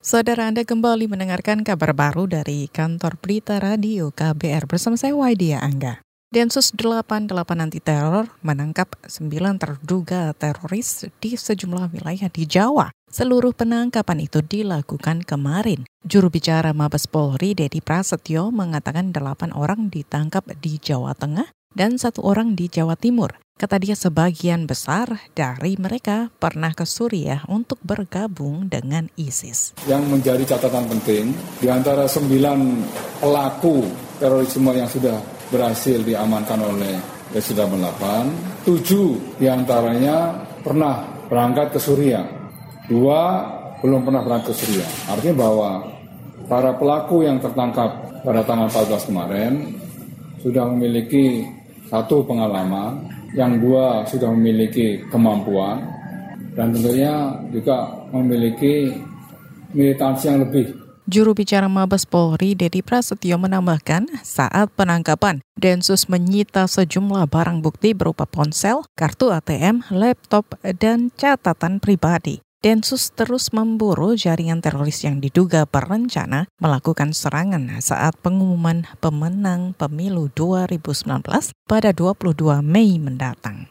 Saudara Anda kembali mendengarkan kabar baru dari kantor berita radio KBR bersama saya Waidia Angga. Densus 88 anti teror menangkap 9 terduga teroris di sejumlah wilayah di Jawa. Seluruh penangkapan itu dilakukan kemarin. Juru bicara Mabes Polri Dedi Prasetyo mengatakan 8 orang ditangkap di Jawa Tengah dan satu orang di Jawa Timur. Kata dia sebagian besar dari mereka pernah ke Suriah untuk bergabung dengan ISIS. Yang menjadi catatan penting, di antara sembilan pelaku terorisme yang sudah berhasil diamankan oleh Densus 88, tujuh di antaranya pernah berangkat ke Suriah, dua belum pernah berangkat ke Suriah. Artinya bahwa para pelaku yang tertangkap pada tanggal 14 kemarin sudah memiliki satu pengalaman, yang dua sudah memiliki kemampuan dan tentunya juga memiliki militansi yang lebih. Juru bicara Mabes Polri Dedi Prasetyo menambahkan, saat penangkapan, Densus menyita sejumlah barang bukti berupa ponsel, kartu ATM, laptop, dan catatan pribadi. Densus terus memburu jaringan teroris yang diduga berencana melakukan serangan saat pengumuman pemenang pemilu 2019 pada 22 Mei mendatang.